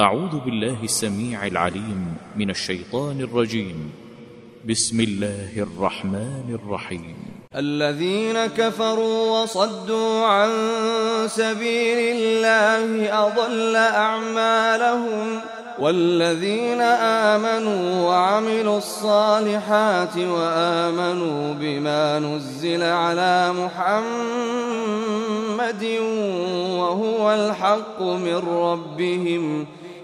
أعوذ بالله السميع العليم من الشيطان الرجيم. بسم الله الرحمن الرحيم. الذين كفروا وصدوا عن سبيل الله أضل أعمالهم والذين آمنوا وعملوا الصالحات وآمنوا بما نزل على محمد وهو الحق من ربهم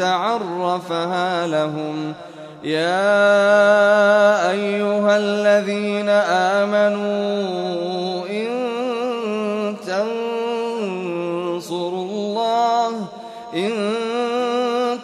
عرفها لهم. يا أيها الذين آمنوا إن تنصروا الله إن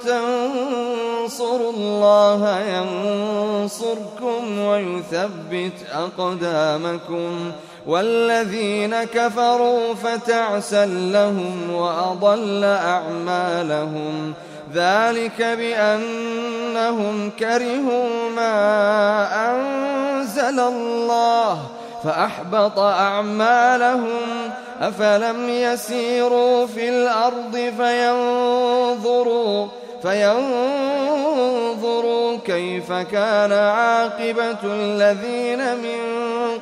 تنصروا الله ينصركم ويثبت أقدامكم. والذين كفروا فتعسا لهم وأضل أعمالهم. ذلك بأنهم كرهوا ما أنزل الله فأحبط أعمالهم أفلم يسيروا في الأرض فينظروا فينظروا كيف كان عاقبة الذين من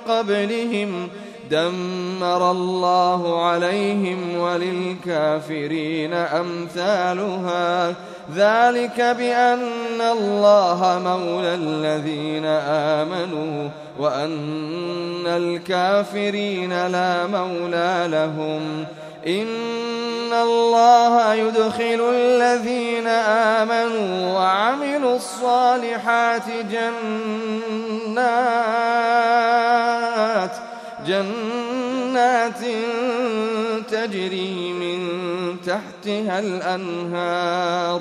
قبلهم. دمر الله عليهم وللكافرين أمثالها. ذلك بأن الله مولى الذين آمنوا وأن الكافرين لا مولى لهم. إن الله يدخل الذين آمنوا وعملوا الصالحات جنات جنات تجري من تحتها الأنهار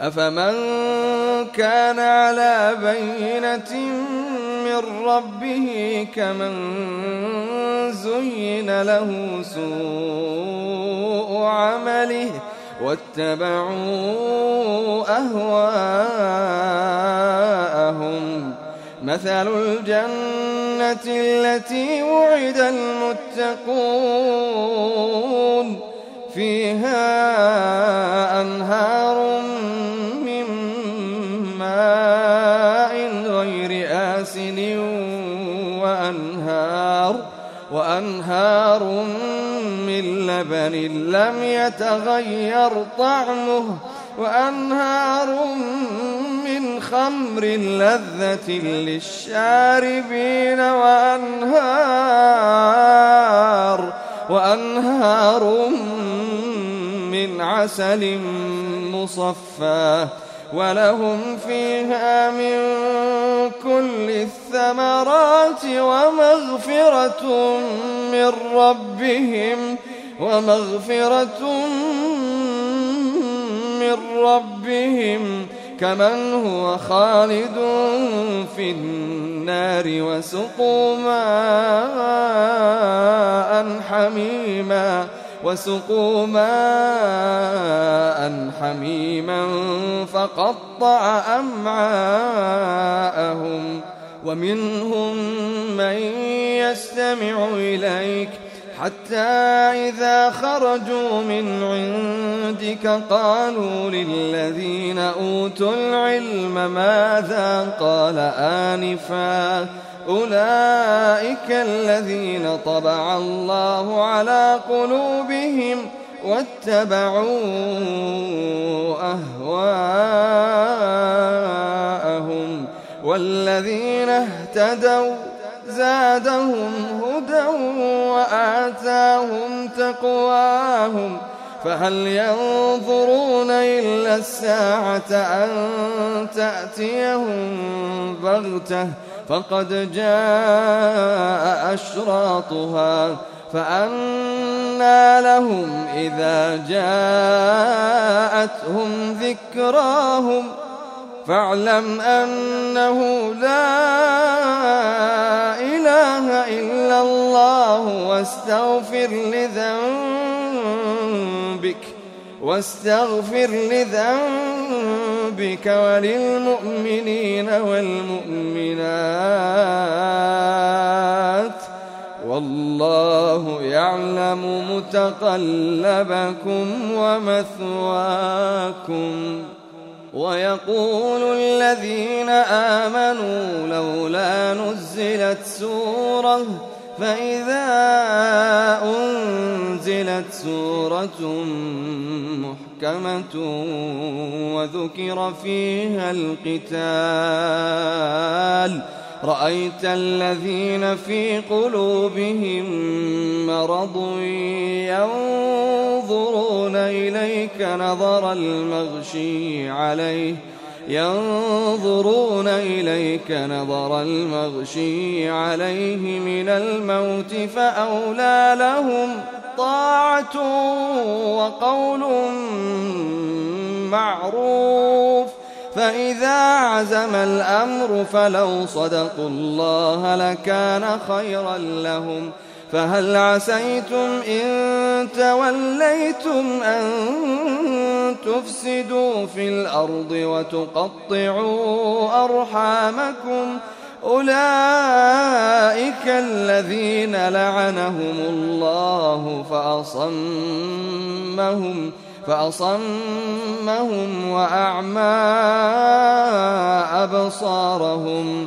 أفمن كان على بينة من ربه كمن زين له سوء عمله واتبعوا أهواءهم. مثل الجنة التي وعد المتقون. فيها أنهار من ماء غير آسن وأنهار وأنهار من لبن لم يتغير طعمه وأنهار من خمر لذة للشاربين وأنهار وأنهار من عسل مصفى ولهم فيها من كل الثمرات ومغفرة من ربهم ومغفرة من ربهم. كمن هو خالد في النار وسقوا ماء حميما. وسقوا ماء حميما فقطع أمعاءهم ومنهم من يستمع إليك حتى إذا خرجوا من عندك قالوا للذين أوتوا العلم ماذا قال آنفا أولئك الذين طبع الله على قلوبهم واتبعوا أهواءهم والذين اهتدوا زادهم هدى وآتاهم تقواهم فهل ينظرون إلا الساعة أن تأتيهم بغتة فقد جاء أشراطها فأنى لهم إذا جاءتهم ذكراهم فاعلم أنه لا إله إلا الله واستغفر لذنبك. واستغفر لذنبك وللمؤمنين والمؤمنات والله يعلم متقلبكم ومثواكم ويقول الذين آمنوا لولا نزلت سورة فإذا أنزلت سورة محكمة وذكر فيها القتال رأيت الذين في قلوبهم مرض ينظرون إليك نظر المغشي عليه ينظرون إليك نظر المغشي عليه من الموت فأولى لهم طاعة وقول معروف فإذا عزم الأمر فلو صدقوا الله لكان خيرا لهم فهل عسيتم إن توليتم أن تفسدوا في الأرض وتقطعوا أرحامكم؟ أولئك الذين لعنهم الله فأصمهم فأصمهم وأعمى أبصارهم.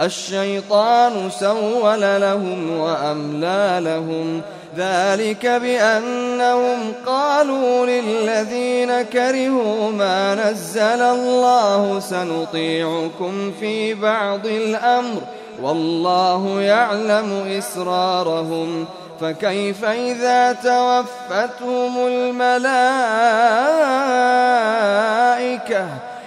الشيطان سول لهم وأملى لهم ذلك بأنهم قالوا للذين كرهوا ما نزل الله سنطيعكم في بعض الأمر والله يعلم إسرارهم فكيف إذا توفتهم الملائكة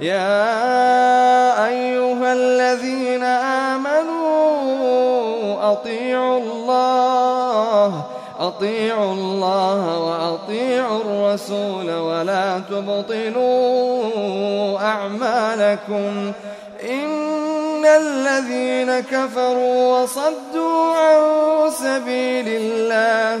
يا أيها الذين آمنوا أطيعوا الله أطيعوا الله وأطيعوا الرسول ولا تبطلوا أعمالكم. إن الذين كفروا وصدوا عن سبيل الله